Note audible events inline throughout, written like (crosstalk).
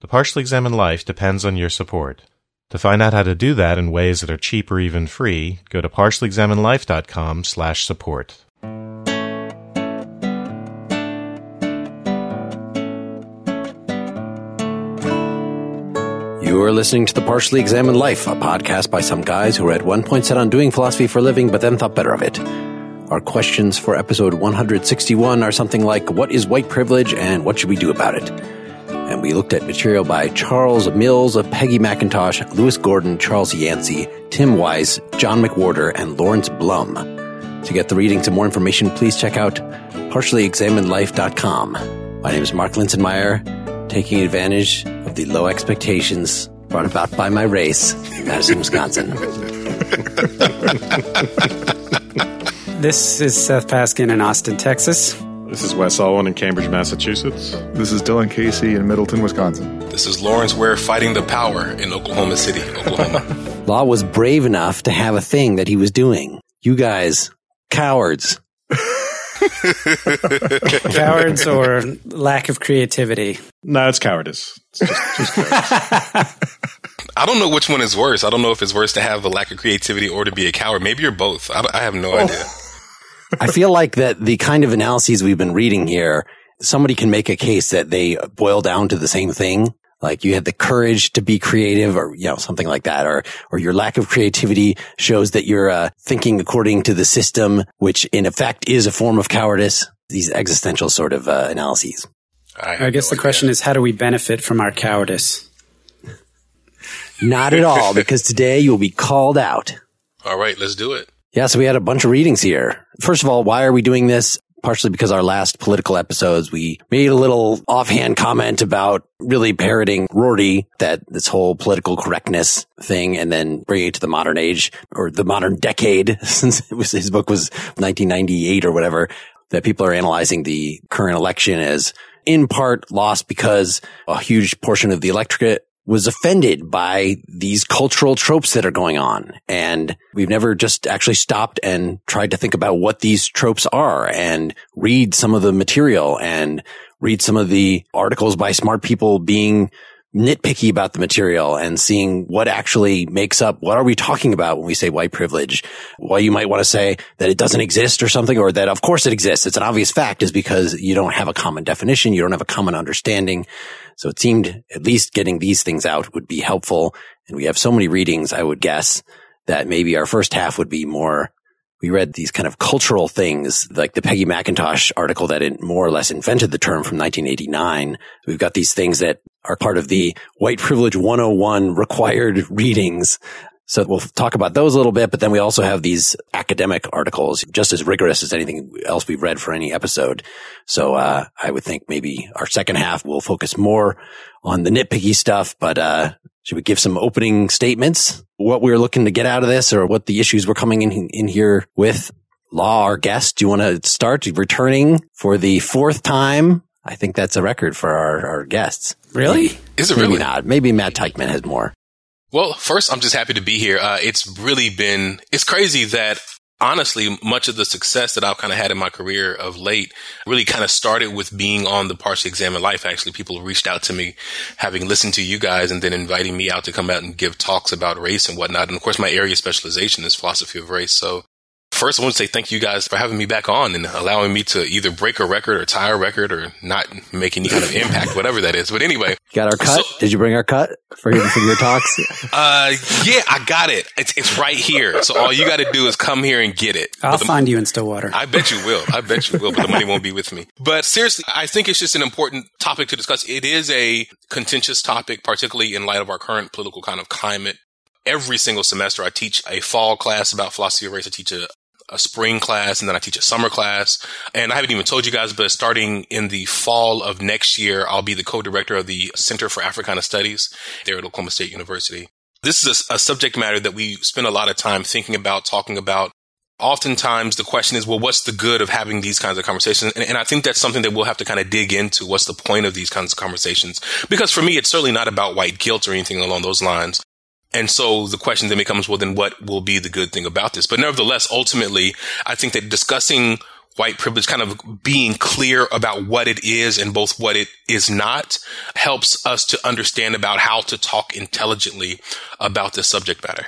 The Partially Examined Life depends on your support. To find out how to do that in ways that are cheap or even free, go to partiallyexaminedlife.com slash support. You are listening to The Partially Examined Life, a podcast by some guys who were at one point set on doing philosophy for a living, but then thought better of it. Our questions for episode 161 are something like, what is white privilege and what should we do about it? And we looked at material by Charles Mills, Peggy McIntosh, Lewis Gordon, Charles Yancy, Tim Wise, John McWhorter, and Lawrence Blum. To get the readings and more information, please check out partiallyexaminedlife.com. My name is Mark Linsenmayer, taking advantage of the low expectations brought about by my race, in Madison, Wisconsin. (laughs) This is Seth Paskin in Austin, Texas. This is Wes Alwan in Cambridge, Massachusetts. This is Dylan Casey in Middleton, Wisconsin. This is Lawrence Ware fighting the power in Oklahoma City, (laughs) Oklahoma. Law was brave enough to have a thing that he was doing. You guys, cowards. (laughs) Cowards or lack of creativity? No, it's cowardice. It's just, just cowardice. (laughs) I don't know which one is worse. I don't know if it's worse to have a lack of creativity or to be a coward. Maybe you're both. I, I have no oh. idea. I feel like that the kind of analyses we've been reading here, somebody can make a case that they boil down to the same thing. Like you had the courage to be creative or, you know, something like that. Or, or your lack of creativity shows that you're uh, thinking according to the system, which in effect is a form of cowardice. These existential sort of uh, analyses. I, I guess no the idea. question is, how do we benefit from our cowardice? Not at all, because today you will be called out. All right, let's do it. Yeah, so we had a bunch of readings here. First of all, why are we doing this? Partially because our last political episodes, we made a little offhand comment about really parroting Rorty, that this whole political correctness thing, and then bringing it to the modern age or the modern decade, (laughs) since was, his book was 1998 or whatever, that people are analyzing the current election as in part lost because a huge portion of the electorate was offended by these cultural tropes that are going on. And we've never just actually stopped and tried to think about what these tropes are and read some of the material and read some of the articles by smart people being nitpicky about the material and seeing what actually makes up what are we talking about when we say white privilege? Why you might want to say that it doesn't exist or something or that of course it exists. It's an obvious fact is because you don't have a common definition. You don't have a common understanding so it seemed at least getting these things out would be helpful and we have so many readings i would guess that maybe our first half would be more we read these kind of cultural things, like the Peggy McIntosh article that more or less invented the term from 1989. We've got these things that are part of the white privilege 101 required readings. So we'll talk about those a little bit, but then we also have these academic articles, just as rigorous as anything else we've read for any episode. So, uh, I would think maybe our second half will focus more on the nitpicky stuff, but, uh, should we give some opening statements? What we're looking to get out of this or what the issues we're coming in, in here with? Law, our guest, do you want to start returning for the fourth time? I think that's a record for our, our guests. Really? Maybe, Is it maybe really? not. Maybe Matt Teichman has more. Well, first, I'm just happy to be here. Uh, it's really been, it's crazy that honestly, much of the success that I've kind of had in my career of late really kind of started with being on the partially examined life. Actually, people reached out to me having listened to you guys and then inviting me out to come out and give talks about race and whatnot. And of course, my area of specialization is philosophy of race. So First, I want to say thank you guys for having me back on and allowing me to either break a record or tie a record or not make any kind of impact, whatever that is. But anyway, got our cut. So, Did you bring our cut for your, for your talks? (laughs) Uh, yeah, I got it. It's, it's right here. So all you got to do is come here and get it. I'll the, find you in Stillwater. I bet you will. I bet you will, but the money won't be with me. But seriously, I think it's just an important topic to discuss. It is a contentious topic, particularly in light of our current political kind of climate every single semester I teach a fall class about philosophy of race. I teach a, a spring class and then I teach a summer class. And I haven't even told you guys, but starting in the fall of next year, I'll be the co-director of the Center for Africana Studies there at Oklahoma State University. This is a, a subject matter that we spend a lot of time thinking about, talking about. Oftentimes the question is, well, what's the good of having these kinds of conversations? And, and I think that's something that we'll have to kind of dig into. What's the point of these kinds of conversations? Because for me, it's certainly not about white guilt or anything along those lines. And so the question then becomes, well, then what will be the good thing about this? But nevertheless, ultimately, I think that discussing white privilege kind of being clear about what it is and both what it is not helps us to understand about how to talk intelligently about this subject matter.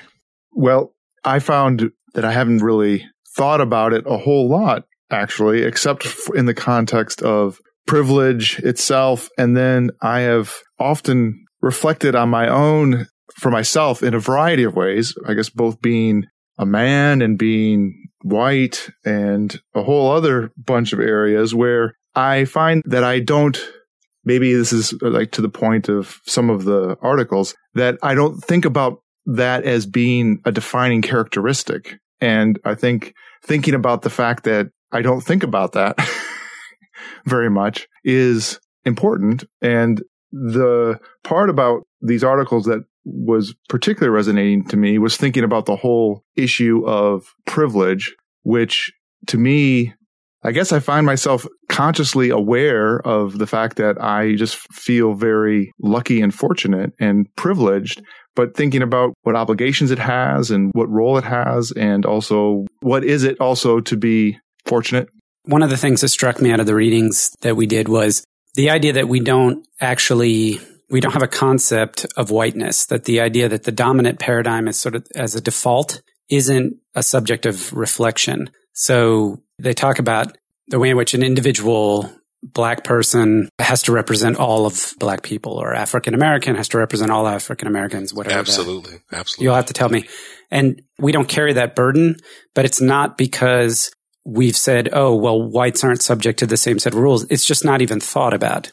Well, I found that I haven't really thought about it a whole lot, actually, except in the context of privilege itself. And then I have often reflected on my own for myself in a variety of ways. I guess both being a man and being white and a whole other bunch of areas where I find that I don't, maybe this is uh, like to the point of some of the articles that I don't think about that as being a defining characteristic. And I think thinking about the fact that I don't think about that (laughs) very much is important. And the part about these articles that was particularly resonating to me was thinking about the whole issue of privilege, which to me, I guess I find myself consciously aware of the fact that I just feel very lucky and fortunate and privileged, but thinking about what obligations it has and what role it has, and also what is it also to be fortunate. One of the things that struck me out of the readings that we did was the idea that we don't actually we don't have a concept of whiteness, that the idea that the dominant paradigm is sort of as a default isn't a subject of reflection. So they talk about the way in which an individual black person has to represent all of black people or African American has to represent all African Americans, whatever. Absolutely. That. Absolutely. You'll have to tell me. And we don't carry that burden, but it's not because we've said, oh, well, whites aren't subject to the same set of rules. It's just not even thought about.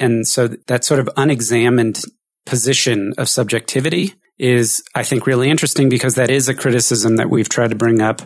And so that sort of unexamined position of subjectivity is, I think, really interesting because that is a criticism that we've tried to bring up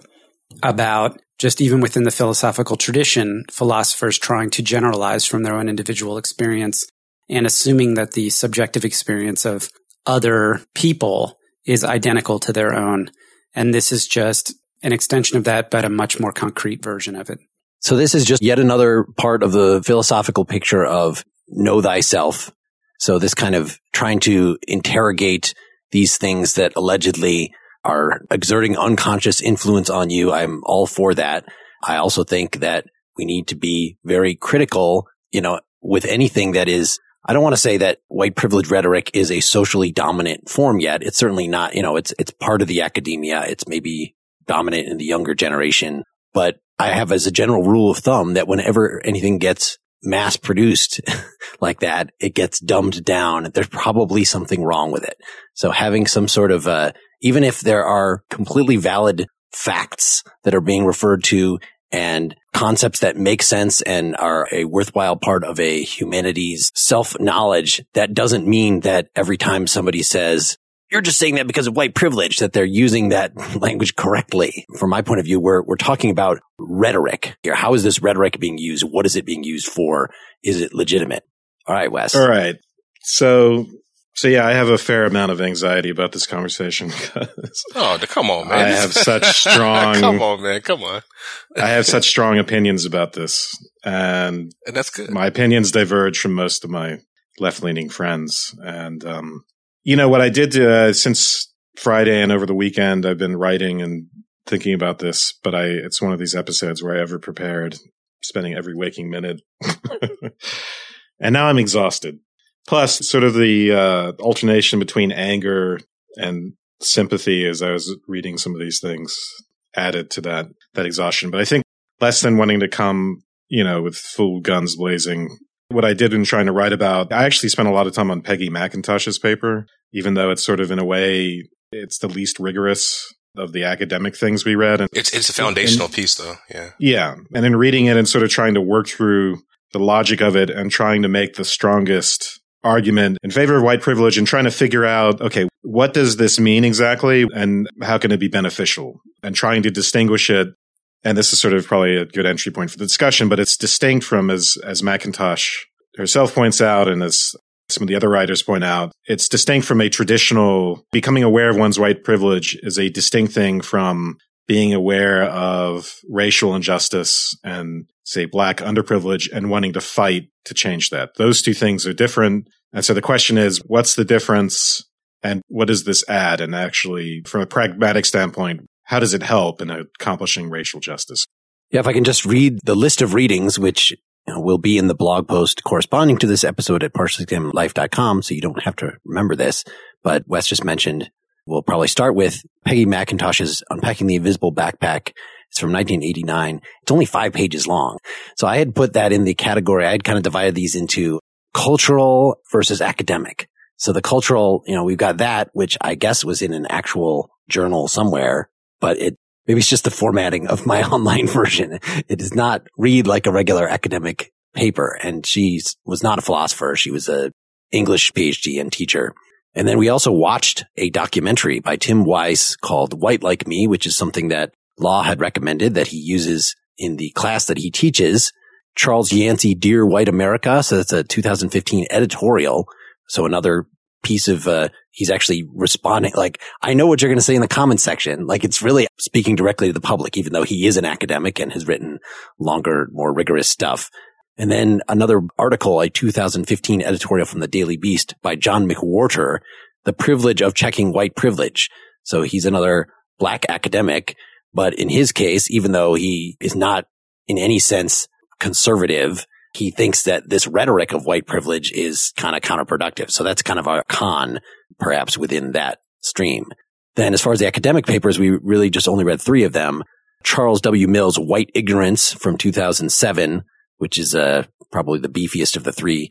about just even within the philosophical tradition, philosophers trying to generalize from their own individual experience and assuming that the subjective experience of other people is identical to their own. And this is just an extension of that, but a much more concrete version of it. So this is just yet another part of the philosophical picture of know thyself. So this kind of trying to interrogate these things that allegedly are exerting unconscious influence on you. I'm all for that. I also think that we need to be very critical, you know, with anything that is I don't want to say that white privilege rhetoric is a socially dominant form yet. It's certainly not, you know, it's, it's part of the academia. It's maybe dominant in the younger generation, but I have as a general rule of thumb that whenever anything gets mass produced (laughs) like that, it gets dumbed down. There's probably something wrong with it. So having some sort of, uh, even if there are completely valid facts that are being referred to and concepts that make sense and are a worthwhile part of a humanity's self knowledge, that doesn't mean that every time somebody says, you're just saying that because of white privilege that they're using that (laughs) language correctly. From my point of view, we're, we're talking about rhetoric here. How is this rhetoric being used? What is it being used for? Is it legitimate? All right, Wes. All right. So, so yeah, I have a fair amount of anxiety about this conversation. (laughs) oh, come on, man! I have such (laughs) strong. come on, man! Come on. I have such strong opinions about this, and, and that's good. My opinions diverge from most of my left-leaning friends, and um, you know what I did uh, since Friday and over the weekend. I've been writing and thinking about this, but I it's one of these episodes where I ever prepared, spending every waking minute, (laughs) and now I'm exhausted. Plus, sort of the uh, alternation between anger and sympathy as I was reading some of these things added to that that exhaustion. But I think less than wanting to come, you know, with full guns blazing what I did in trying to write about, I actually spent a lot of time on Peggy McIntosh's paper, even though it's sort of in a way, it's the least rigorous of the academic things we read. And it's, it's a foundational and, piece though. Yeah. Yeah. And in reading it and sort of trying to work through the logic of it and trying to make the strongest argument in favor of white privilege and trying to figure out, okay, what does this mean exactly? And how can it be beneficial? And trying to distinguish it and this is sort of probably a good entry point for the discussion, but it's distinct from as as McIntosh herself points out, and as some of the other writers point out, it's distinct from a traditional becoming aware of one's white privilege is a distinct thing from being aware of racial injustice and say black underprivilege and wanting to fight to change that. Those two things are different. And so the question is, what's the difference? And what does this add? And actually, from a pragmatic standpoint, how does it help in accomplishing racial justice? Yeah, if I can just read the list of readings, which will be in the blog post corresponding to this episode at partiallyexaminedlife.com, so you don't have to remember this. But Wes just mentioned we'll probably start with Peggy McIntosh's Unpacking the Invisible Backpack. It's from 1989. It's only five pages long. So I had put that in the category. I had kind of divided these into cultural versus academic. So the cultural, you know, we've got that, which I guess was in an actual journal somewhere, but it maybe it's just the formatting of my (laughs) online version. It does not read like a regular academic paper. And she was not a philosopher. She was a English PhD and teacher. And then we also watched a documentary by Tim Wise called White Like Me, which is something that Law had recommended that he uses in the class that he teaches. Charles Yancy, Dear White America. So that's a 2015 editorial. So another piece of, uh, he's actually responding. Like, I know what you're going to say in the comment section. Like, it's really speaking directly to the public, even though he is an academic and has written longer, more rigorous stuff. And then another article, a 2015 editorial from the Daily Beast by John McWhorter, The Privilege of Checking White Privilege. So he's another black academic, but in his case, even though he is not in any sense conservative, he thinks that this rhetoric of white privilege is kind of counterproductive. So that's kind of a con perhaps within that stream. Then as far as the academic papers, we really just only read three of them. Charles W. Mills' White Ignorance from 2007, which is uh, probably the beefiest of the three.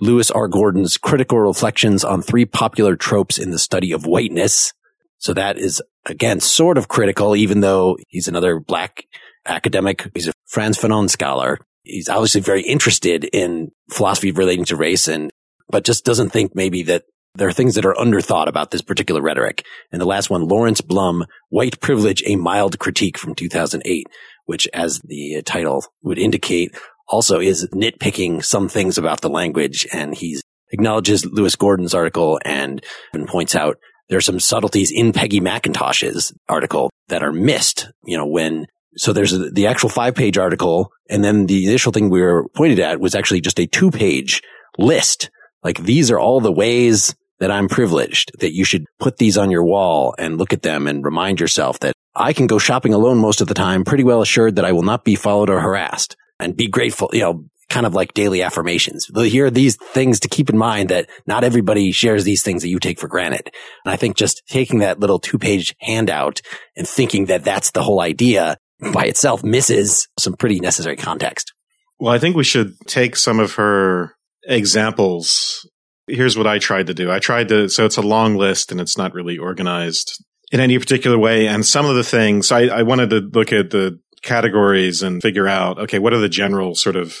Lewis R. Gordon's Critical Reflections on Three Popular Tropes in the Study of Whiteness. So that is again sort of critical, even though he's another black academic. He's a Frantz Fanon scholar. He's obviously very interested in philosophy relating to race and, but just doesn't think maybe that there are things that are underthought about this particular rhetoric. And the last one, Lawrence Blum, White Privilege, a Mild Critique from 2008, which as the title would indicate also is nitpicking some things about the language. And he acknowledges Lewis Gordon's article and, and points out there are some subtleties in Peggy McIntosh's article that are missed, you know, when so there's a, the actual five page article. And then the initial thing we were pointed at was actually just a two page list. Like these are all the ways that I'm privileged, that you should put these on your wall and look at them and remind yourself that I can go shopping alone most of the time, pretty well assured that I will not be followed or harassed and be grateful, you know, kind of like daily affirmations. Here are these things to keep in mind that not everybody shares these things that you take for granted. And I think just taking that little two page handout and thinking that that's the whole idea by itself misses some pretty necessary context. Well, I think we should take some of her examples here's what I tried to do. I tried to, so it's a long list and it's not really organized in any particular way. And some of the things I, I wanted to look at the categories and figure out, okay, what are the general sort of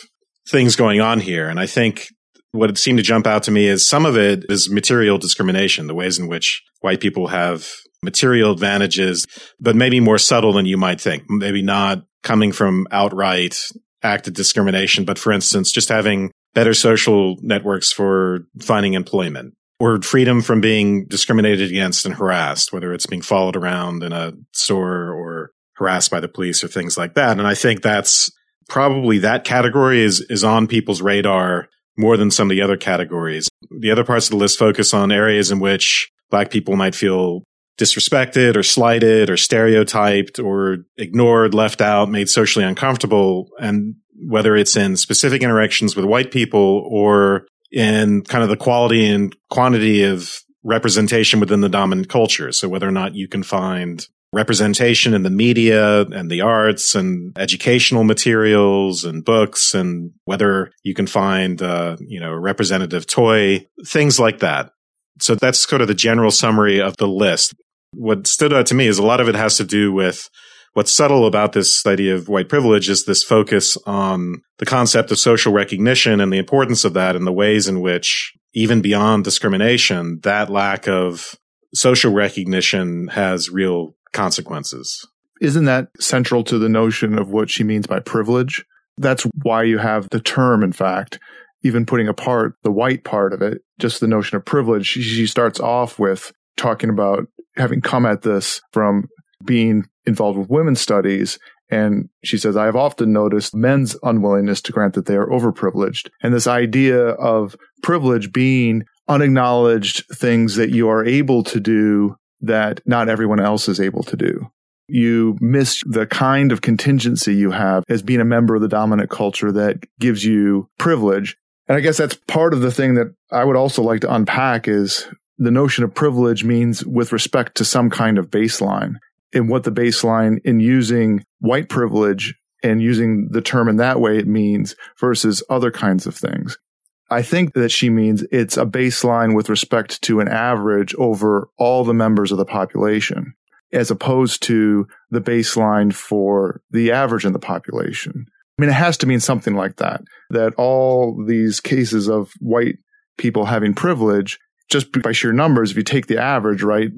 things going on here? And I think what it seemed to jump out to me is some of it is material discrimination, the ways in which white people have material advantages, but maybe more subtle than you might think. Maybe not coming from outright active discrimination, but for instance, just having better social networks for finding employment or freedom from being discriminated against and harassed, whether it's being followed around in a store or harassed by the police or things like that. And I think that's probably that category is, is on people's radar more than some of the other categories. The other parts of the list focus on areas in which black people might feel disrespected or slighted or stereotyped or ignored, left out, made socially uncomfortable. And whether it's in specific interactions with white people or in kind of the quality and quantity of representation within the dominant culture. So whether or not you can find representation in the media and the arts and educational materials and books and whether you can find, uh, you know, representative toy, things like that. So that's sort of the general summary of the list. What stood out to me is a lot of it has to do with what's subtle about this idea of white privilege is this focus on the concept of social recognition and the importance of that and the ways in which even beyond discrimination, that lack of social recognition has real consequences. Isn't that central to the notion of what she means by privilege? That's why you have the term, in fact, even putting apart the white part of it, just the notion of privilege. She, starts off with talking about having come at this from being involved with women's studies. And she says, I have often noticed men's unwillingness to grant that they are overprivileged. And this idea of privilege being unacknowledged things that you are able to do that not everyone else is able to do. you miss the kind of contingency you have as being a member of the dominant culture that gives you privilege. And I guess that's part of the thing that I would also like to unpack is the notion of privilege means with respect to some kind of baseline and what the baseline in using white privilege and using the term in that way it means versus other kinds of things. I think that she means it's a baseline with respect to an average over all the members of the population, as opposed to the baseline for the average in the population. I mean, it has to mean something like that, that all these cases of white people having privilege, just by sheer numbers, if you take the average, right,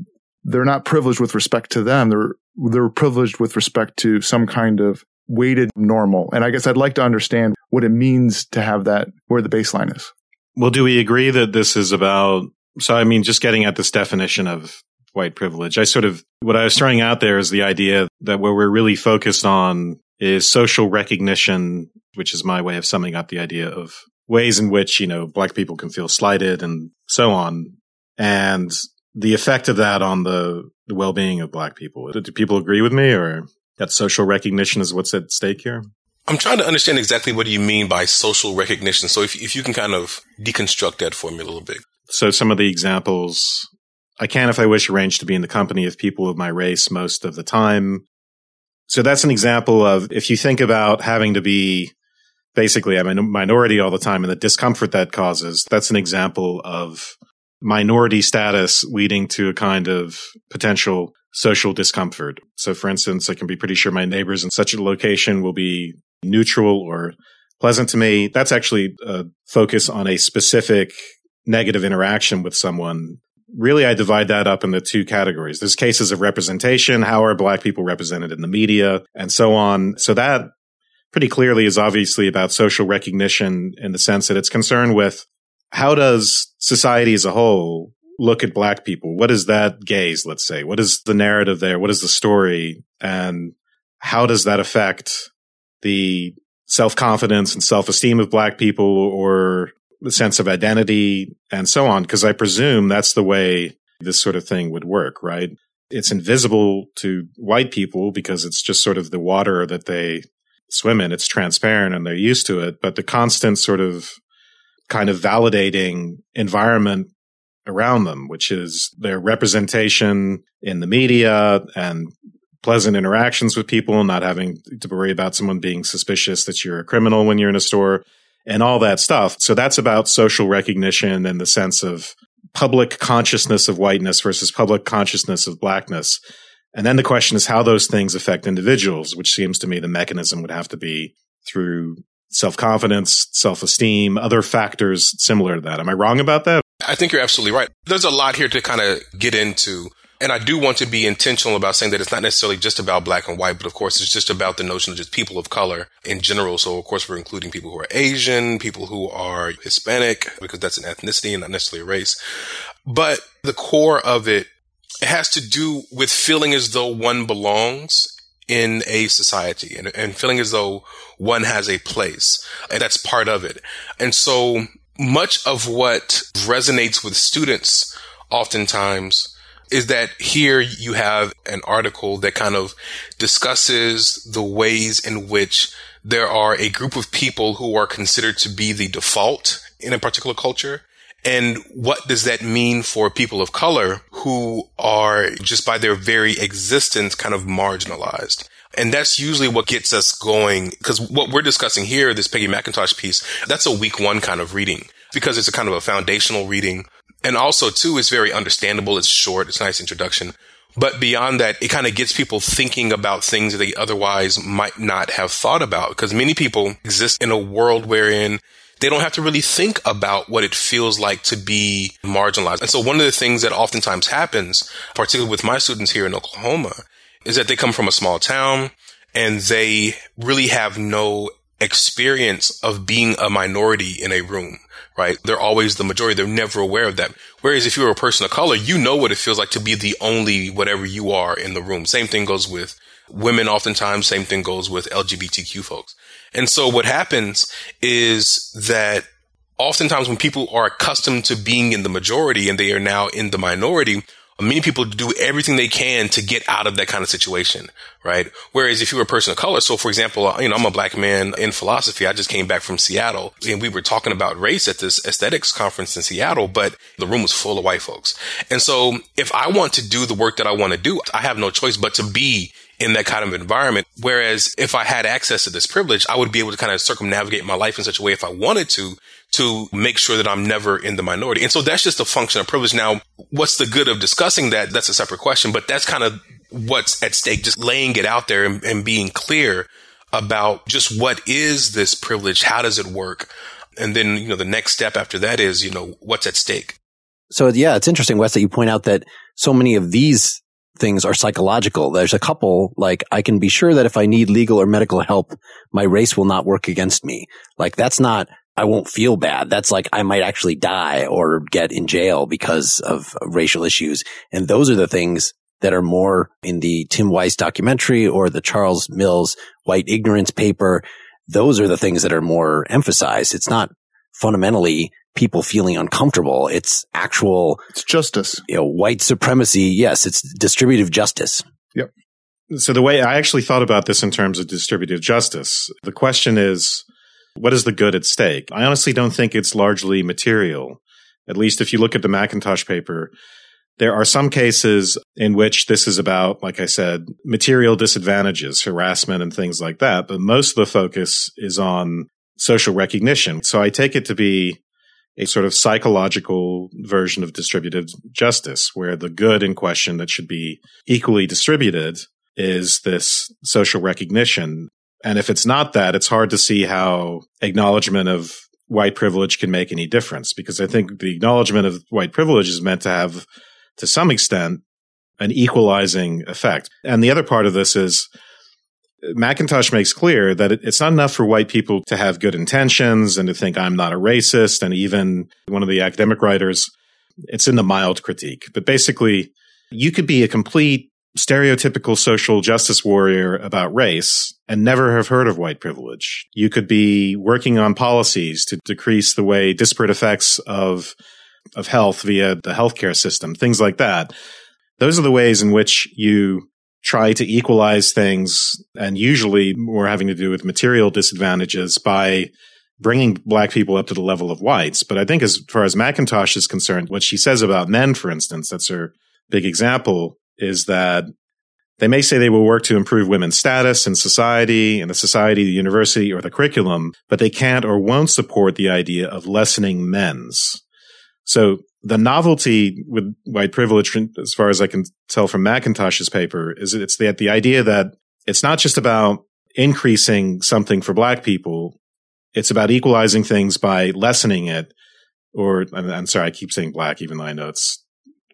they're not privileged with respect to them. They're, they're privileged with respect to some kind of weighted normal. And I guess I'd like to understand what it means to have that where the baseline is. Well, do we agree that this is about? So, I mean, just getting at this definition of white privilege, I sort of, what I was throwing out there is the idea that what we're really focused on is social recognition, which is my way of summing up the idea of ways in which, you know, black people can feel slighted and so on. And the effect of that on the, the well-being of black people. Do people agree with me or that social recognition is what's at stake here? I'm trying to understand exactly what you mean by social recognition. So if, if you can kind of deconstruct that for me a little bit. So some of the examples, I can, if I wish, arrange to be in the company of people of my race most of the time. So that's an example of if you think about having to be basically I'm a minority all the time and the discomfort that causes, that's an example of minority status leading to a kind of potential social discomfort. So for instance, I can be pretty sure my neighbors in such a location will be neutral or pleasant to me. That's actually a focus on a specific negative interaction with someone. Really, I divide that up into two categories. There's cases of representation. How are black people represented in the media and so on? So that pretty clearly is obviously about social recognition in the sense that it's concerned with how does society as a whole look at black people? What is that gaze, let's say? What is the narrative there? What is the story? And how does that affect the self confidence and self esteem of black people or the sense of identity and so on? Because I presume that's the way this sort of thing would work, right? It's invisible to white people because it's just sort of the water that they swim in. It's transparent and they're used to it. But the constant sort of kind of validating environment around them, which is their representation in the media and pleasant interactions with people, not having to worry about someone being suspicious that you're a criminal when you're in a store and all that stuff. So that's about social recognition and the sense of public consciousness of whiteness versus public consciousness of blackness. And then the question is how those things affect individuals, which seems to me the mechanism would have to be through self confidence, self esteem, other factors similar to that. Am I wrong about that? I think you're absolutely right. There's a lot here to kind of get into. And I do want to be intentional about saying that it's not necessarily just about black and white, but of course it's just about the notion of just people of color in general. So of course we're including people who are Asian, people who are Hispanic, because that's an ethnicity and not necessarily a race. But the core of it, it has to do with feeling as though one belongs in a society and, and feeling as though one has a place. And that's part of it. And so much of what resonates with students oftentimes is that here you have an article that kind of discusses the ways in which there are a group of people who are considered to be the default in a particular culture. And what does that mean for people of color who are just by their very existence kind of marginalized? And that's usually what gets us going. Because what we're discussing here, this Peggy McIntosh piece, that's a week one kind of reading because it's a kind of a foundational reading. And also too, it's very understandable. It's short. It's a nice introduction. But beyond that, it kind of gets people thinking about things that they otherwise might not have thought about because many people exist in a world wherein they don't have to really think about what it feels like to be marginalized. And so one of the things that oftentimes happens, particularly with my students here in Oklahoma, is that they come from a small town and they really have no experience of being a minority in a room, right? They're always the majority. They're never aware of that. Whereas if you're a person of color, you know what it feels like to be the only whatever you are in the room. Same thing goes with women oftentimes. Same thing goes with LGBTQ folks. And so what happens is that oftentimes when people are accustomed to being in the majority and they are now in the minority, many people do everything they can to get out of that kind of situation, right? Whereas if you were a person of color, so for example, uh, you know, I'm a black man in philosophy. I just came back from Seattle and we were talking about race at this aesthetics conference in Seattle, but the room was full of white folks. And so if I want to do the work that I want to do, I have no choice but to be in that kind of environment. Whereas if I had access to this privilege, I would be able to kind of circumnavigate my life in such a way if I wanted to to make sure that I'm never in the minority. And so that's just a function of privilege. Now, what's the good of discussing that? That's a separate question, but that's kind of what's at stake, just laying it out there and, and being clear about just what is this privilege? How does it work? And then, you know, the next step after that is, you know, what's at stake? So yeah, it's interesting, Wes, that you point out that so many of these things are psychological. There's a couple, like, I can be sure that if I need legal or medical help, my race will not work against me. Like, that's not I won't feel bad. That's like I might actually die or get in jail because of racial issues. And those are the things that are more in the Tim Wise documentary or the Charles Mills white ignorance paper. Those are the things that are more emphasized. It's not fundamentally people feeling uncomfortable. It's actual. It's justice. You know, white supremacy. Yes. It's distributive justice. Yep. So the way I actually thought about this in terms of distributive justice, the question is, what is the good at stake? I honestly don't think it's largely material. At least if you look at the McIntosh paper, there are some cases in which this is about, like I said, material disadvantages, harassment and things like that. But most of the focus is on social recognition. So I take it to be a sort of psychological version of distributive justice where the good in question that should be equally distributed is this social recognition. And if it's not that, it's hard to see how acknowledgement of white privilege can make any difference because I think the acknowledgement of white privilege is meant to have, to some extent, an equalizing effect. And the other part of this is McIntosh makes clear that it's not enough for white people to have good intentions and to think I'm not a racist. And even one of the academic writers, it's in the mild critique, but basically you could be a complete stereotypical social justice warrior about race and never have heard of white privilege. You could be working on policies to decrease the way disparate effects of of health via the healthcare system, things like that. Those are the ways in which you try to equalize things and usually more having to do with material disadvantages by bringing black people up to the level of whites. But I think as far as McIntosh is concerned, what she says about men, for instance, that's her big example is that they may say they will work to improve women's status in society, in the society, the university, or the curriculum, but they can't or won't support the idea of lessening men's. So the novelty with white privilege, as far as I can tell from McIntosh's paper, is it's the, the idea that it's not just about increasing something for black people. It's about equalizing things by lessening it. Or I'm sorry, I keep saying black, even though I know it's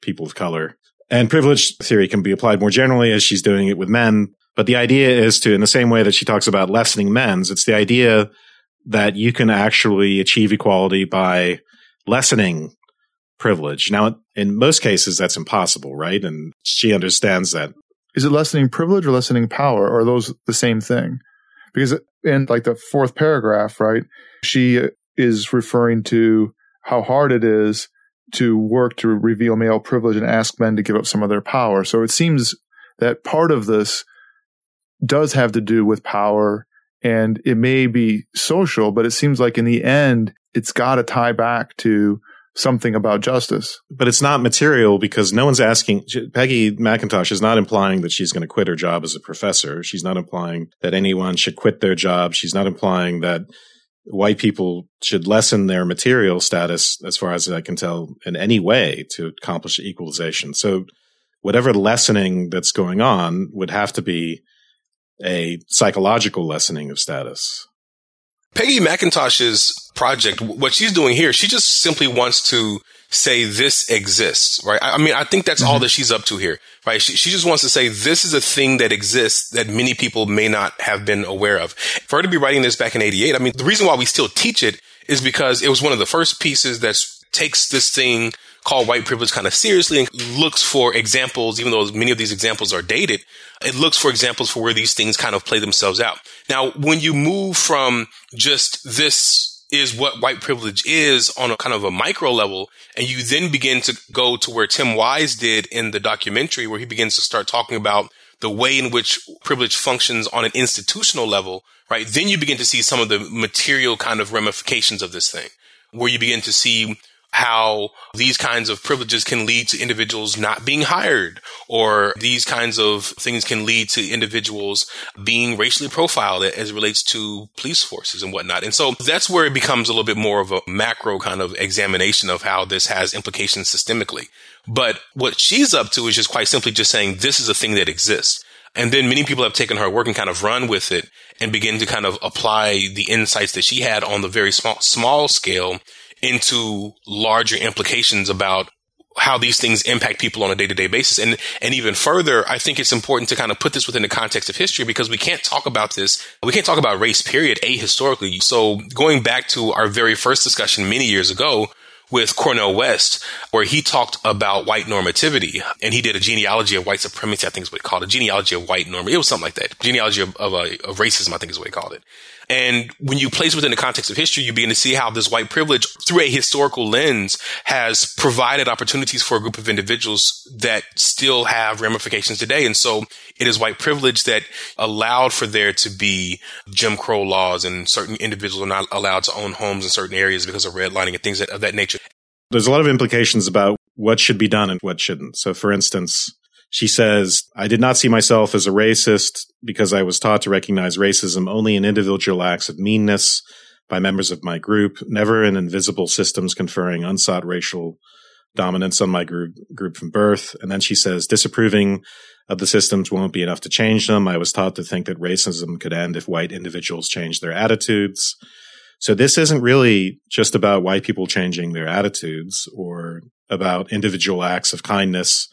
people of color. And privilege theory can be applied more generally as she's doing it with men. But the idea is to, in the same way that she talks about lessening men's, it's the idea that you can actually achieve equality by lessening privilege. Now, in most cases, that's impossible, right? And she understands that. Is it lessening privilege or lessening power? Or are those the same thing? Because in like the fourth paragraph, right, she is referring to how hard it is to work to reveal male privilege and ask men to give up some of their power. So it seems that part of this does have to do with power and it may be social, but it seems like in the end, it's got to tie back to something about justice. But it's not material because no one's asking. Peggy McIntosh is not implying that she's going to quit her job as a professor. She's not implying that anyone should quit their job. She's not implying that white people should lessen their material status, as far as I can tell, in any way to accomplish equalization. So whatever lessening that's going on would have to be a psychological lessening of status. Peggy McIntosh's project, what she's doing here, she just simply wants to say this exists, right? I mean, I think that's mm-hmm. all that she's up to here, right? She, she just wants to say this is a thing that exists that many people may not have been aware of. For her to be writing this back in 88, I mean, the reason why we still teach it is because it was one of the first pieces that takes this thing called white privilege kind of seriously and looks for examples, even though many of these examples are dated, it looks for examples for where these things kind of play themselves out. Now, when you move from just this is what white privilege is on a kind of a micro level. And you then begin to go to where Tim Wise did in the documentary, where he begins to start talking about the way in which privilege functions on an institutional level, right? Then you begin to see some of the material kind of ramifications of this thing, where you begin to see how these kinds of privileges can lead to individuals not being hired or these kinds of things can lead to individuals being racially profiled as it relates to police forces and whatnot. And so that's where it becomes a little bit more of a macro kind of examination of how this has implications systemically. But what she's up to is just quite simply just saying this is a thing that exists. And then many people have taken her work and kind of run with it and begin to kind of apply the insights that she had on the very small, small scale into larger implications about how these things impact people on a day-to-day basis. And, and even further, I think it's important to kind of put this within the context of history because we can't talk about this. We can't talk about race period ahistorically. So going back to our very first discussion many years ago, with Cornel West, where he talked about white normativity and he did a genealogy of white supremacy, I think is what he called it, a genealogy of white norm. It was something like that. Genealogy of, of, uh, of racism, I think is what he called it. And when you place within the context of history, you begin to see how this white privilege through a historical lens has provided opportunities for a group of individuals that still have ramifications today. And so it is white privilege that allowed for there to be Jim Crow laws and certain individuals are not allowed to own homes in certain areas because of redlining and things of that nature. There's a lot of implications about what should be done and what shouldn't. So for instance, she says, I did not see myself as a racist because I was taught to recognize racism only in individual acts of meanness by members of my group, never in invisible systems conferring unsought racial dominance on my group, group from birth. And then she says, disapproving of the systems won't be enough to change them. I was taught to think that racism could end if white individuals change their attitudes. So this isn't really just about white people changing their attitudes or about individual acts of kindness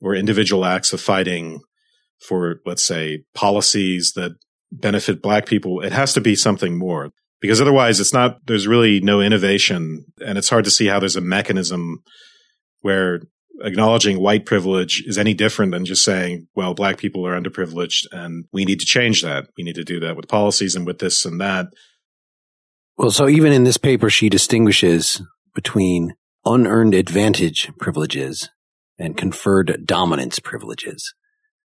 or individual acts of fighting for, let's say, policies that benefit black people, it has to be something more because otherwise it's not, there's really no innovation and it's hard to see how there's a mechanism where acknowledging white privilege is any different than just saying, well, black people are underprivileged and we need to change that. We need to do that with policies and with this and that. Well, so even in this paper, she distinguishes between unearned advantage privileges and conferred dominance privileges.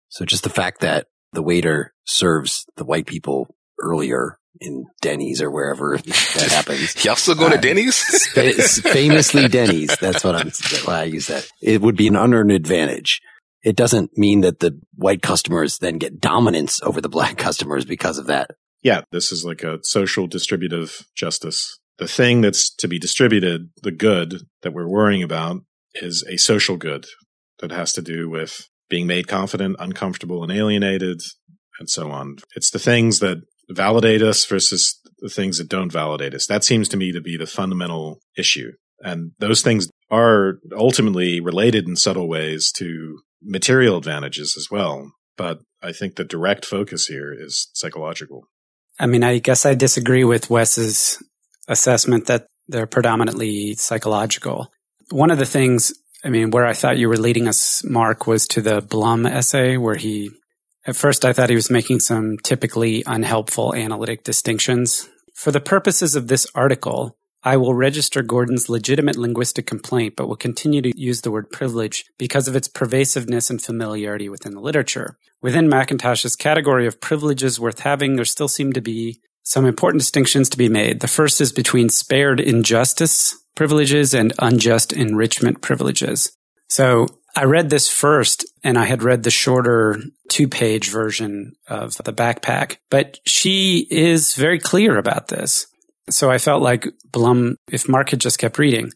So just the fact that the waiter serves the white people earlier in Denny's or wherever that (laughs) happens. Y'all still going uh, to Denny's? famously Denny's. That's what I'm, why I use that. It would be an unearned advantage. It doesn't mean that the white customers then get dominance over the black customers because of that. Yeah. This is like a social distributive justice. The thing that's to be distributed, the good that we're worrying about is a social good that has to do with being made confident, uncomfortable, and alienated, and so on. It's the things that validate us versus the things that don't validate us. That seems to me to be the fundamental issue. And those things are ultimately related in subtle ways to material advantages as well. But I think the direct focus here is psychological. I mean, I guess I disagree with Wes's assessment that they're predominantly psychological. One of the things, I mean, where I thought you were leading us, Mark, was to the Blum essay where he, at first I thought he was making some typically unhelpful analytic distinctions. For the purposes of this article, I will register Gordon's legitimate linguistic complaint, but will continue to use the word privilege because of its pervasiveness and familiarity within the literature. Within McIntosh's category of privileges worth having, there still seem to be some important distinctions to be made. The first is between spared injustice privileges and unjust enrichment privileges. So I read this first and I had read the shorter two page version of the backpack, but she is very clear about this. So I felt like Blum, if Mark had just kept reading,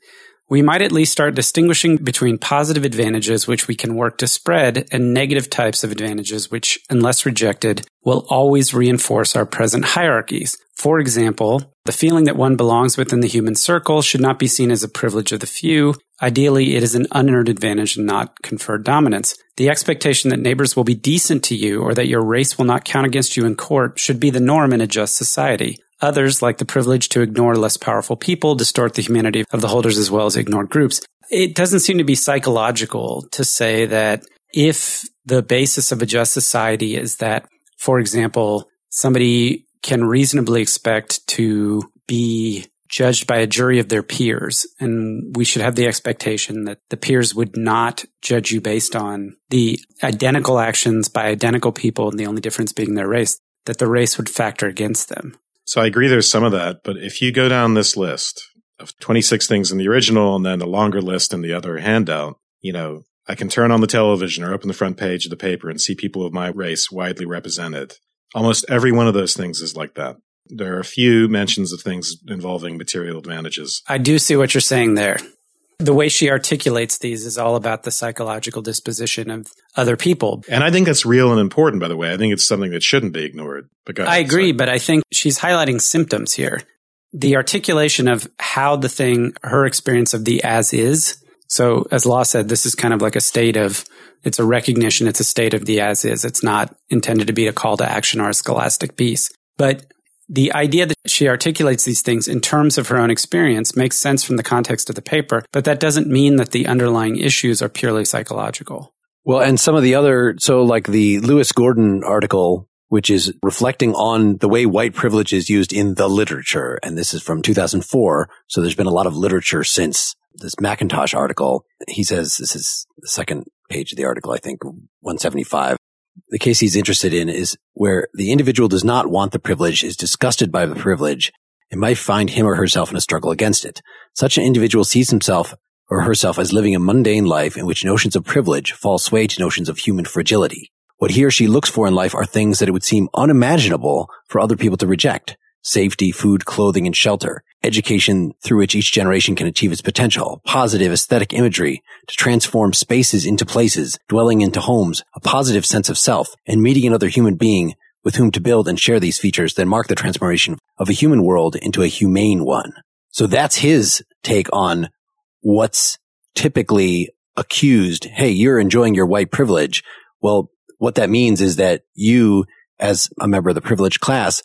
we might at least start distinguishing between positive advantages, which we can work to spread, and negative types of advantages, which, unless rejected, will always reinforce our present hierarchies. For example, the feeling that one belongs within the human circle should not be seen as a privilege of the few. Ideally, it is an unearned advantage and not conferred dominance. The expectation that neighbors will be decent to you or that your race will not count against you in court should be the norm in a just society. Others, like the privilege to ignore less powerful people, distort the humanity of the holders as well as ignored groups. It doesn't seem to be psychological to say that if the basis of a just society is that, for example, somebody can reasonably expect to be judged by a jury of their peers. And we should have the expectation that the peers would not judge you based on the identical actions by identical people and the only difference being their race, that the race would factor against them. So I agree there's some of that, but if you go down this list of 26 things in the original and then a longer list in the other handout, you know, I can turn on the television or open the front page of the paper and see people of my race widely represented. Almost every one of those things is like that. There are a few mentions of things involving material advantages. I do see what you're saying there. The way she articulates these is all about the psychological disposition of other people. And I think that's real and important, by the way. I think it's something that shouldn't be ignored. Because I agree, but I think she's highlighting symptoms here. The articulation of how the thing, her experience of the as is. So as Law said, this is kind of like a state of, it's a recognition, it's a state of the as is. It's not intended to be a call to action or a scholastic piece. But the idea that she articulates these things in terms of her own experience makes sense from the context of the paper, but that doesn't mean that the underlying issues are purely psychological. Well, and some of the other, so like the Lewis Gordon article, which is reflecting on the way white privilege is used in the literature. And this is from 2004. So there's been a lot of literature since this McIntosh article. He says this is the second page of the article, I think 175 the case he's interested in is where the individual does not want the privilege, is disgusted by the privilege, and might find him or herself in a struggle against it. Such an individual sees himself or herself as living a mundane life in which notions of privilege fall sway to notions of human fragility. What he or she looks for in life are things that it would seem unimaginable for other people to reject safety, food, clothing, and shelter, education through which each generation can achieve its potential, positive aesthetic imagery to transform spaces into places, dwelling into homes, a positive sense of self, and meeting another human being with whom to build and share these features that mark the transformation of a human world into a humane one. So that's his take on what's typically accused. Hey, you're enjoying your white privilege. Well, what that means is that you, as a member of the privileged class,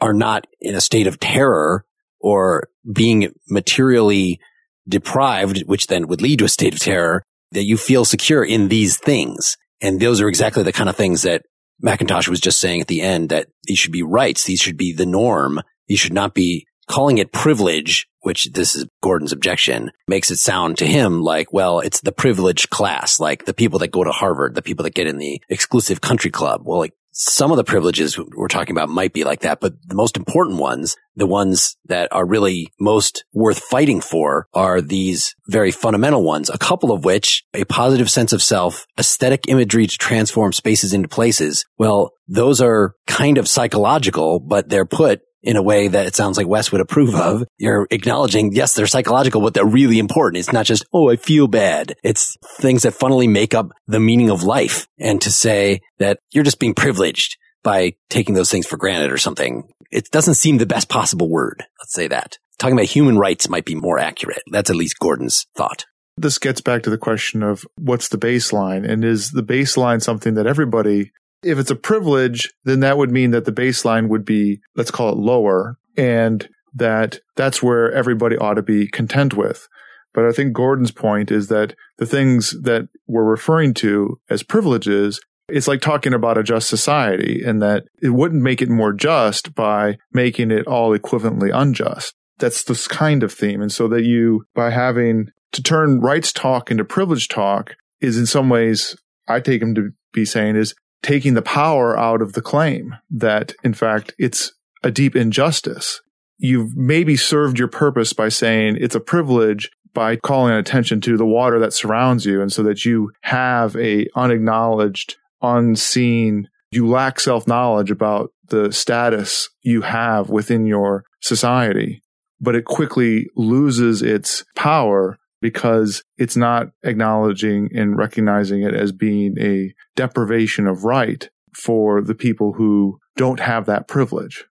are not in a state of terror or being materially deprived, which then would lead to a state of terror, that you feel secure in these things. And those are exactly the kind of things that McIntosh was just saying at the end that these should be rights. These should be the norm. You should not be calling it privilege, which this is Gordon's objection, makes it sound to him like, well, it's the privileged class, like the people that go to Harvard, the people that get in the exclusive country club. Well, like some of the privileges we're talking about might be like that, but the most important ones, the ones that are really most worth fighting for are these very fundamental ones, a couple of which a positive sense of self, aesthetic imagery to transform spaces into places. Well, those are kind of psychological, but they're put in a way that it sounds like Wes would approve of. You're acknowledging, yes, they're psychological, but they're really important. It's not just, oh, I feel bad. It's things that funnily make up the meaning of life. And to say that you're just being privileged by taking those things for granted or something, it doesn't seem the best possible word. Let's say that. Talking about human rights might be more accurate. That's at least Gordon's thought. This gets back to the question of what's the baseline and is the baseline something that everybody if it's a privilege, then that would mean that the baseline would be, let's call it lower and that that's where everybody ought to be content with. But I think Gordon's point is that the things that we're referring to as privileges, it's like talking about a just society and that it wouldn't make it more just by making it all equivalently unjust. That's this kind of theme. And so that you, by having to turn rights talk into privilege talk is in some ways, I take him to be saying is taking the power out of the claim that, in fact, it's a deep injustice. You've maybe served your purpose by saying it's a privilege by calling attention to the water that surrounds you. And so that you have a unacknowledged, unseen, you lack self knowledge about the status you have within your society, but it quickly loses its power because it's not acknowledging and recognizing it as being a deprivation of right for the people who don't have that privilege.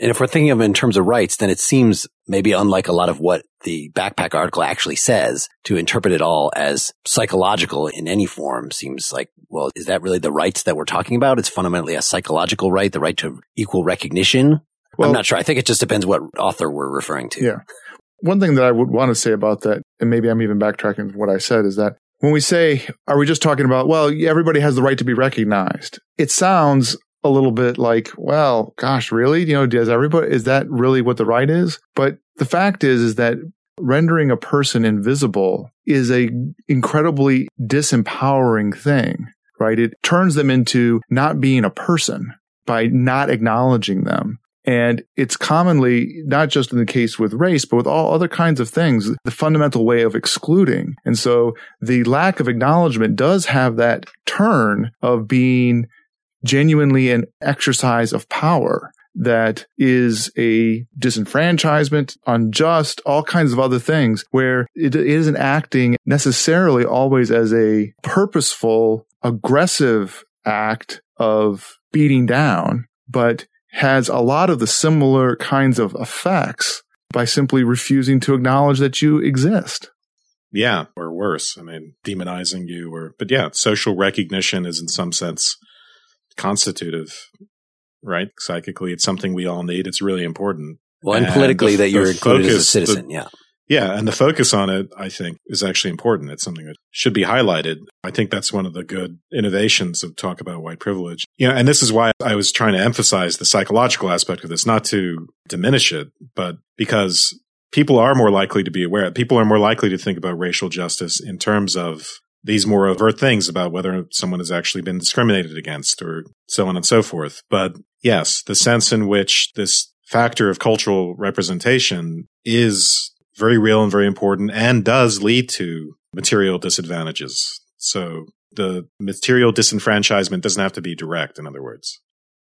And if we're thinking of it in terms of rights, then it seems maybe unlike a lot of what the backpack article actually says to interpret it all as psychological in any form seems like, well, is that really the rights that we're talking about? It's fundamentally a psychological right, the right to equal recognition. Well, I'm not sure. I think it just depends what author we're referring to. Yeah. One thing that I would want to say about that, and maybe I'm even backtracking what I said, is that when we say, are we just talking about, well, everybody has the right to be recognized? It sounds a little bit like, well, gosh, really? You know, does everybody, is that really what the right is? But the fact is, is that rendering a person invisible is a incredibly disempowering thing, right? It turns them into not being a person by not acknowledging them. And it's commonly not just in the case with race, but with all other kinds of things, the fundamental way of excluding. And so the lack of acknowledgement does have that turn of being genuinely an exercise of power that is a disenfranchisement, unjust, all kinds of other things where it isn't acting necessarily always as a purposeful, aggressive act of beating down, but has a lot of the similar kinds of effects by simply refusing to acknowledge that you exist. Yeah, or worse. I mean, demonizing you or, but yeah, social recognition is in some sense constitutive, right? Psychically, it's something we all need. It's really important. Well, and, and politically, the, that you're included focus, as a citizen. The, yeah. Yeah. And the focus on it, I think, is actually important. It's something that should be highlighted. I think that's one of the good innovations of talk about white privilege. You know, and this is why I was trying to emphasize the psychological aspect of this, not to diminish it, but because people are more likely to be aware. People are more likely to think about racial justice in terms of these more overt things about whether someone has actually been discriminated against or so on and so forth. But yes, the sense in which this factor of cultural representation is very real and very important and does lead to material disadvantages. So the material disenfranchisement doesn't have to be direct, in other words.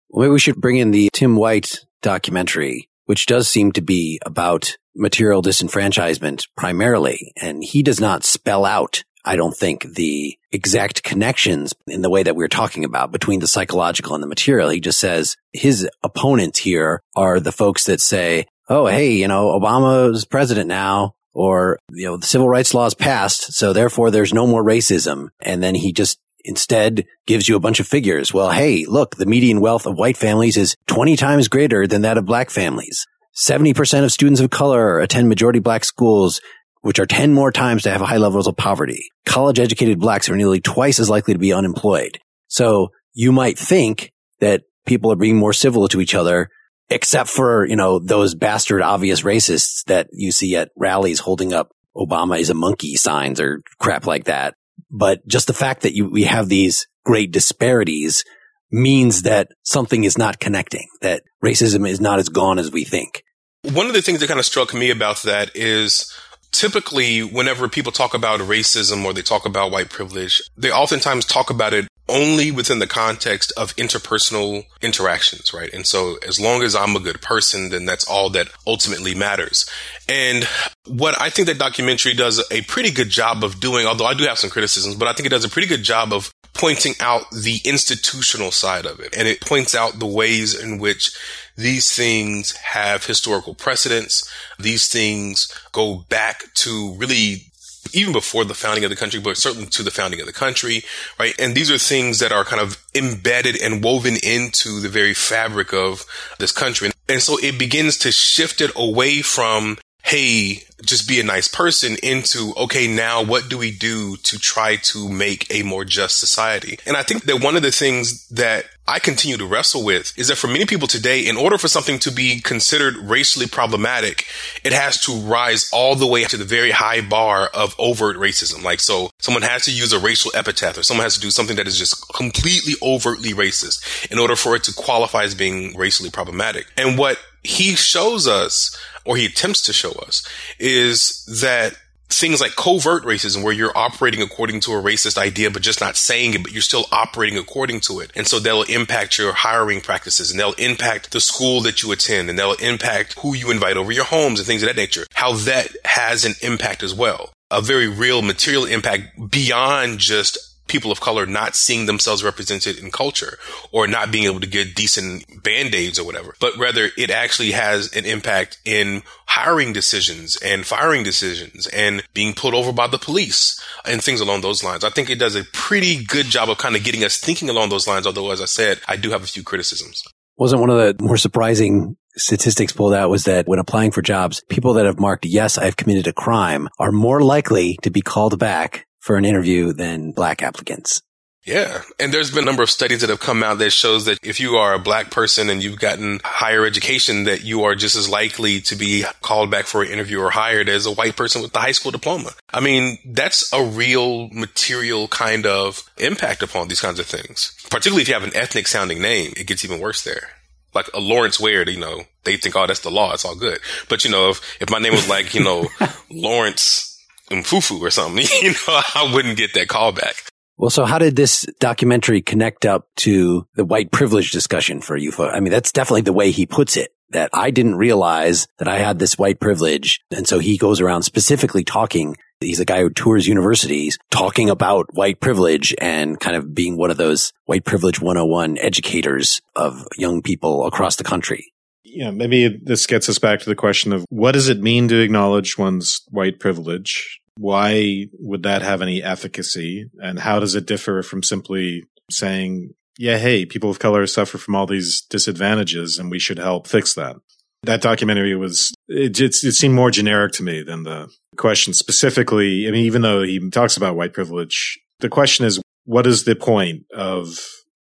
Well, maybe we should bring in the Tim Wise documentary, which does seem to be about material disenfranchisement primarily. And he does not spell out, I don't think, the exact connections in the way that we're talking about between the psychological and the material. He just says his opponents here are the folks that say, oh, hey, you know, Obama's president now, or, you know, the civil rights laws passed. So therefore there's no more racism. And then he just instead gives you a bunch of figures. Well, hey, look, the median wealth of white families is 20 times greater than that of black families. 70% of students of color attend majority black schools, which are 10 more times to have high levels of poverty. College educated blacks are nearly twice as likely to be unemployed. So you might think that people are being more civil to each other except for, you know, those bastard obvious racists that you see at rallies holding up Obama is a monkey signs or crap like that. But just the fact that you, we have these great disparities means that something is not connecting, that racism is not as gone as we think. One of the things that kind of struck me about that is typically whenever people talk about racism or they talk about white privilege, they oftentimes talk about it only within the context of interpersonal interactions, right? And so as long as I'm a good person, then that's all that ultimately matters. And what I think that documentary does a pretty good job of doing, although I do have some criticisms, but I think it does a pretty good job of pointing out the institutional side of it. And it points out the ways in which these things have historical precedents. These things go back to really even before the founding of the country, but certainly to the founding of the country, right? And these are things that are kind of embedded and woven into the very fabric of this country. And so it begins to shift it away from hey, just be a nice person into, okay, now what do we do to try to make a more just society? And I think that one of the things that I continue to wrestle with is that for many people today, in order for something to be considered racially problematic, it has to rise all the way to the very high bar of overt racism. Like, so someone has to use a racial epithet or someone has to do something that is just completely overtly racist in order for it to qualify as being racially problematic. And what he shows us or he attempts to show us is that things like covert racism where you're operating according to a racist idea but just not saying it but you're still operating according to it. And so that'll impact your hiring practices and they'll impact the school that you attend and they'll impact who you invite over your homes and things of that nature. How that has an impact as well. A very real material impact beyond just people of color not seeing themselves represented in culture or not being able to get decent band-aids or whatever, but rather it actually has an impact in hiring decisions and firing decisions and being pulled over by the police and things along those lines. I think it does a pretty good job of kind of getting us thinking along those lines. Although, as I said, I do have a few criticisms. Wasn't one of the more surprising statistics pulled out was that when applying for jobs, people that have marked, yes, I've committed a crime are more likely to be called back for an interview than black applicants. Yeah. And there's been a number of studies that have come out that shows that if you are a black person and you've gotten higher education, that you are just as likely to be called back for an interview or hired as a white person with a high school diploma. I mean, that's a real material kind of impact upon these kinds of things. Particularly if you have an ethnic sounding name, it gets even worse there like a Lawrence Ware, you know, they think, oh, that's the law. It's all good. But, you know, if, if my name was like, you know, (laughs) Lawrence Mfufu or something, (laughs) you know, I wouldn't get that call back. Well, so how did this documentary connect up to the white privilege discussion for you? I mean, that's definitely the way he puts it that I didn't realize that I had this white privilege. And so he goes around specifically talking. He's a guy who tours universities talking about white privilege and kind of being one of those white privilege 101 educators of young people across the country. Yeah, maybe this gets us back to the question of what does it mean to acknowledge one's white privilege? Why would that have any efficacy? And how does it differ from simply saying, yeah, hey, people of color suffer from all these disadvantages and we should help fix that? That documentary was, it, it, it seemed more generic to me than the question specifically. I mean, even though he talks about white privilege, the question is, what is the point of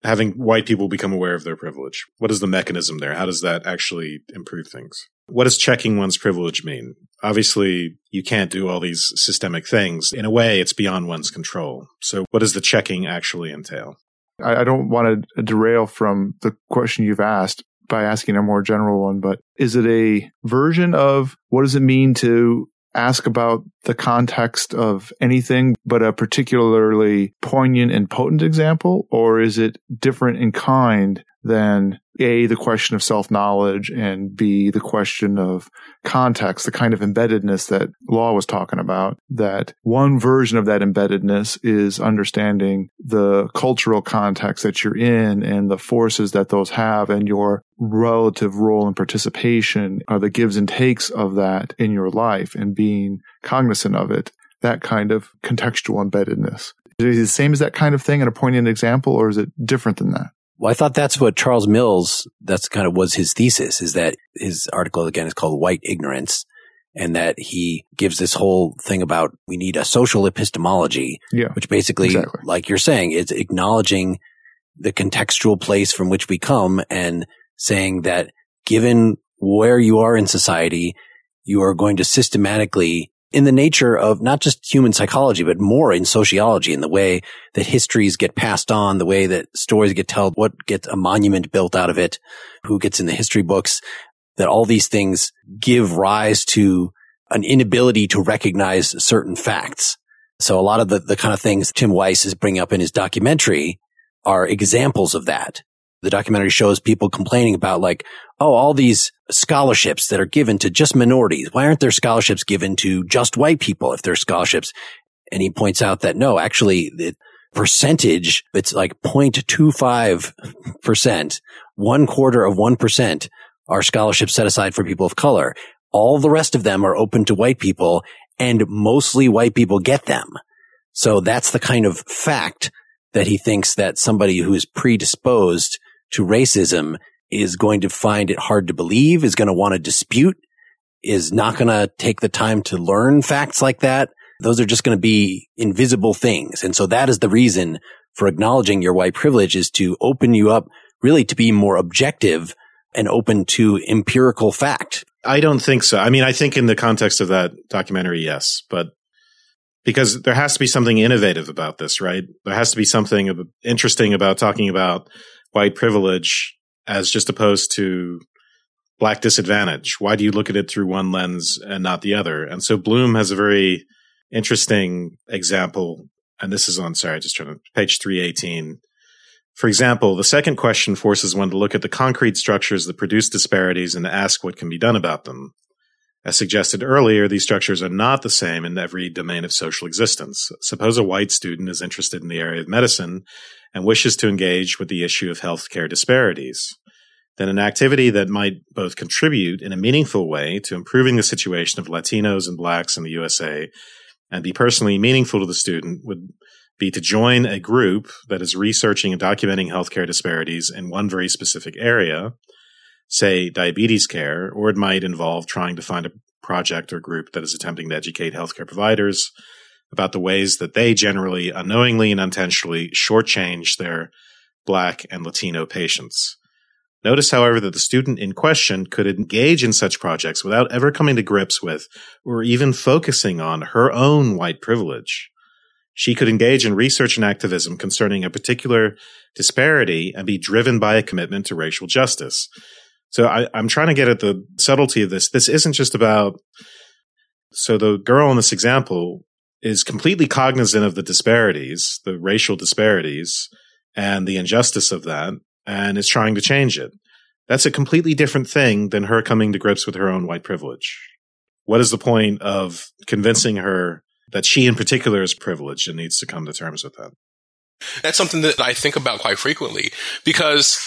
having white people become aware of their privilege? What is the mechanism there? How does that actually improve things? What does checking one's privilege mean? Obviously, you can't do all these systemic things. In a way, it's beyond one's control. So what does the checking actually entail? I, don't want to derail from the question you've asked by asking a more general one, but is it a version of what does it mean to ask about the context of anything but a particularly poignant and potent example? Or is it different in kind than A, the question of self knowledge and B, the question of context, the kind of embeddedness that Law was talking about? That one version of that embeddedness is understanding the cultural context that you're in and the forces that those have and your relative role and participation are the gives and takes of that in your life and being cognizant of it. That kind of contextual embeddedness. Is it the same as that kind of thing in a poignant example, or is it different than that? Well, I thought that's what Charles Mills, that's kind of was his thesis is that his article again is called White Ignorance and that he gives this whole thing about we need a social epistemology, yeah, which basically, exactly. like you're saying, is acknowledging the contextual place from which we come and saying that given where you are in society, you are going to systematically in the nature of not just human psychology, but more in sociology, in the way that histories get passed on, the way that stories get told, what gets a monument built out of it, who gets in the history books, that all these things give rise to an inability to recognize certain facts. So a lot of the, the kind of things Tim Wise is bringing up in his documentary are examples of that. The documentary shows people complaining about like, oh, all these scholarships that are given to just minorities. Why aren't there scholarships given to just white people if there's scholarships? And he points out that no, actually the percentage, it's like 0.25%, one quarter of 1% are scholarships set aside for people of color. All the rest of them are open to white people and mostly white people get them. So that's the kind of fact that he thinks that somebody who is predisposed to racism is going to find it hard to believe, is going to want to dispute, is not going to take the time to learn facts like that. Those are just going to be invisible things. And so that is the reason for acknowledging your white privilege is to open you up really to be more objective and open to empirical fact. I don't think so. I mean, I think in the context of that documentary, yes, but because there has to be something innovative about this, right? There has to be something interesting about talking about white privilege as just opposed to black disadvantage? Why do you look at it through one lens and not the other? And so Blum has a very interesting example. And this is on, sorry, I just trying to page 318. For example, the second question forces one to look at the concrete structures that produce disparities and ask what can be done about them. As suggested earlier, these structures are not the same in every domain of social existence. Suppose a white student is interested in the area of medicine and wishes to engage with the issue of healthcare disparities, then an activity that might both contribute in a meaningful way to improving the situation of Latinos and blacks in the USA and be personally meaningful to the student would be to join a group that is researching and documenting healthcare disparities in one very specific area, say diabetes care, or it might involve trying to find a project or group that is attempting to educate healthcare providers about the ways that they generally unknowingly and unintentionally shortchange their Black and Latino patients. Notice, however, that the student in question could engage in such projects without ever coming to grips with or even focusing on her own white privilege. She could engage in research and activism concerning a particular disparity and be driven by a commitment to racial justice. So I, am trying to get at the subtlety of this. This isn't just about. So the girl in this example is completely cognizant of the disparities, the racial disparities, and the injustice of that, and is trying to change it. That's a completely different thing than her coming to grips with her own white privilege. What is the point of convincing her that she in particular is privileged and needs to come to terms with that? That's something that I think about quite frequently because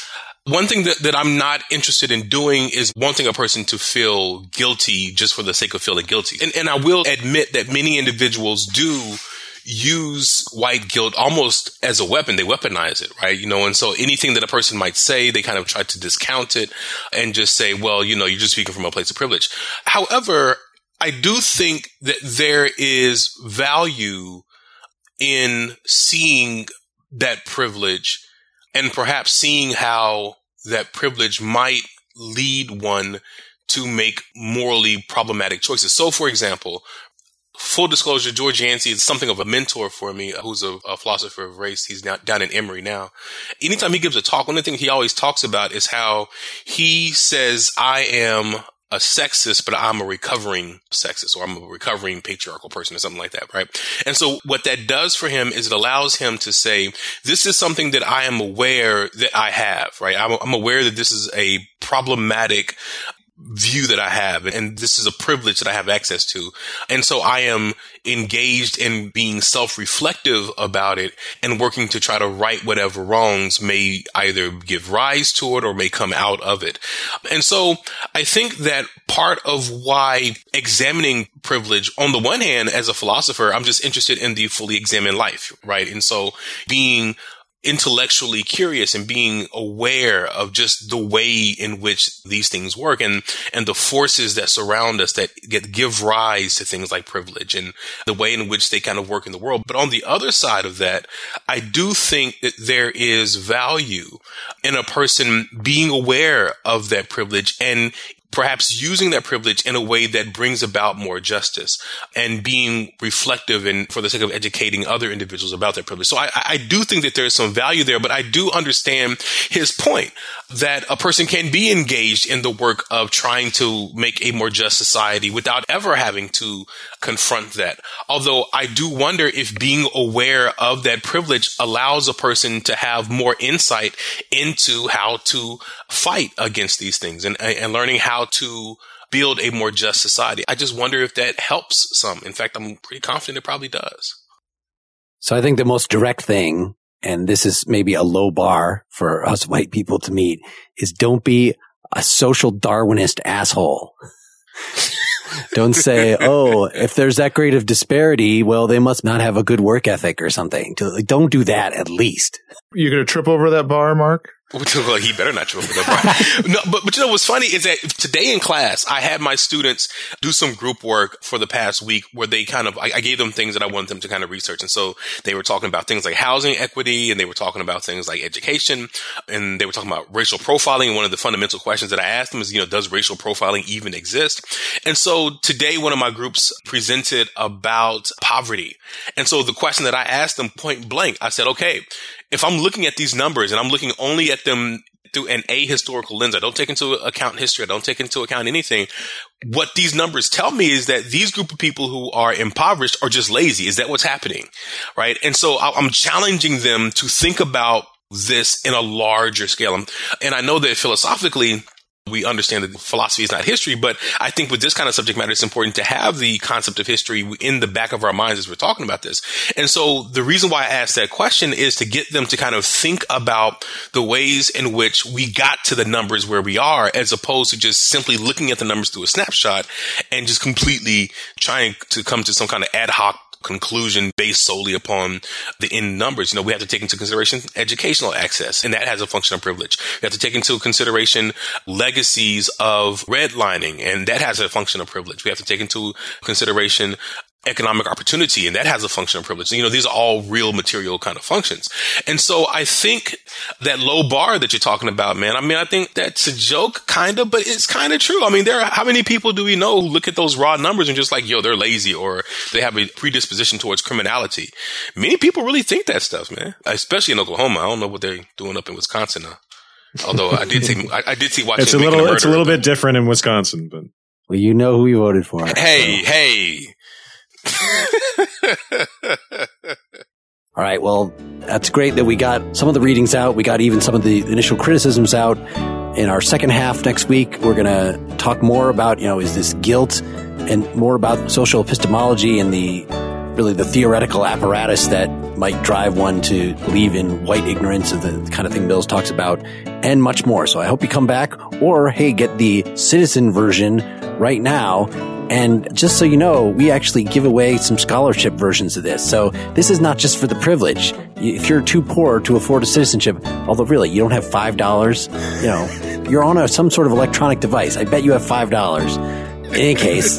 one thing that, that I'm not interested in doing is wanting a person to feel guilty just for the sake of feeling guilty. And, and I will admit that many individuals do use white guilt almost as a weapon. They weaponize it, right? You know, and so anything that a person might say, they kind of try to discount it and just say, well, you know, you're just speaking from a place of privilege. However, I do think that there is value in seeing that privilege and perhaps seeing how that privilege might lead one to make morally problematic choices. So, for example, full disclosure, George Yancy is something of a mentor for me, uh, who's a, a philosopher of race. He's now, down in Emory now. Anytime he gives a talk, one of the things he always talks about is how he says, I am a sexist, but I'm a recovering sexist or I'm a recovering patriarchal person or something like that, right? And so what that does for him is it allows him to say, this is something that I am aware that I have, right? I'm, I'm aware that this is a problematic view that I have. And this is a privilege that I have access to. And so I am engaged in being self-reflective about it and working to try to right whatever wrongs may either give rise to it or may come out of it. And so I think that part of why examining privilege on the one hand, as a philosopher, I'm just interested in the fully examined life, right? And so being intellectually curious and being aware of just the way in which these things work and and the forces that surround us that get give rise to things like privilege and the way in which they kind of work in the world. But on the other side of that i do think that there is value in a person being aware of that privilege and perhaps using that privilege in a way that brings about more justice and being reflective and for the sake of educating other individuals about that privilege. So I, I do think that there's some value there, but I do understand his point that a person can be engaged in the work of trying to make a more just society without ever having to confront that. Although I do wonder if being aware of that privilege allows a person to have more insight into how to fight against these things and, and learning how to build a more just society. I just wonder if that helps some. In fact, I'm pretty confident it probably does. So I think the most direct thing and this is maybe a low bar for us white people to meet, is don't be a social Darwinist asshole. (laughs) don't say, oh, if there's that great of disparity, well, they must not have a good work ethic or something. Don't do that at least. You're going to trip over that bar, Mark? (laughs) well, he better not trip over that bar. (laughs) no, but, but you know what's funny is that today in class, I had my students do some group work for the past week where they kind of, I, I, gave them things that I wanted them to kind of research. And so they were talking about things like housing equity and they were talking about things like education and they were talking about racial profiling. And one of the fundamental questions that I asked them is, you know, does racial profiling even exist? And so today, one of my groups presented about poverty. And so the question that I asked them point blank, I said, okay, if I'm looking at these numbers and I'm looking only at them through an ahistorical lens, I don't take into account history, I don't take into account anything. What these numbers tell me is that these group of people who are impoverished are just lazy. Is that what's happening? Right. And so I'm challenging them to think about this in a larger scale. And I know that philosophically, we understand that philosophy is not history, but I think with this kind of subject matter, it's important to have the concept of history in the back of our minds as we're talking about this. And so the reason why I asked that question is to get them to kind of think about the ways in which we got to the numbers where we are, as opposed to just simply looking at the numbers through a snapshot and just completely trying to come to some kind of ad hoc conclusion based solely upon the end numbers. You know, we have to take into consideration educational access, and that has a function of privilege. We have to take into consideration legacies of redlining, and that has a function of privilege. We have to take into consideration economic opportunity and that has a function of privilege. You know, these are all real material kind of functions. And so I think that low bar that you're talking about, man, I mean, I think that's a joke kind of, but it's kind of true. I mean, there are, how many people do we know who look at those raw numbers and just like, yo, they're lazy or they have a predisposition towards criminality. Many people really think that stuff, man, especially in Oklahoma. I don't know what they're doing up in Wisconsin now. Although I did see, I, I did see watching. It's a little, a it's a little bit different in Wisconsin, but well, you know who you voted for. Hey, so. hey, (laughs) all right. Well, that's great that we got some of the readings out. We got even some of the initial criticisms out. In our second half next week, we're going to talk more about, you know, is this guilt and more about social epistemology and the really the theoretical apparatus that might drive one to believe in white ignorance of the kind of thing Mills talks about and much more. So I hope you come back or hey, get the citizen version right now and just so you know, we actually give away some scholarship versions of this. So this is not just for the privilege. If you're too poor to afford a citizenship, although really you don't have $5, you know, you're on a, some sort of electronic device. I bet you have $5. In any case,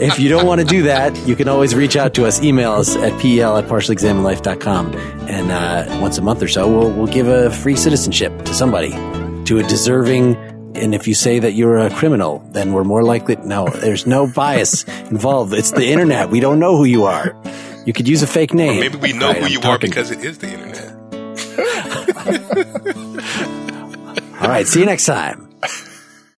if you don't want to do that, you can always reach out to us. Email us at pel at partiallyexaminedlife.com. And uh, once a month or so, we'll, we'll give a free citizenship to somebody, to a deserving and if you say that you're a criminal, then we're more likely. No, there's no bias involved. It's the internet. We don't know who you are. You could use a fake name. Or maybe we know right, who I'm you talking. are because it is the internet. (laughs) All right. See you next time.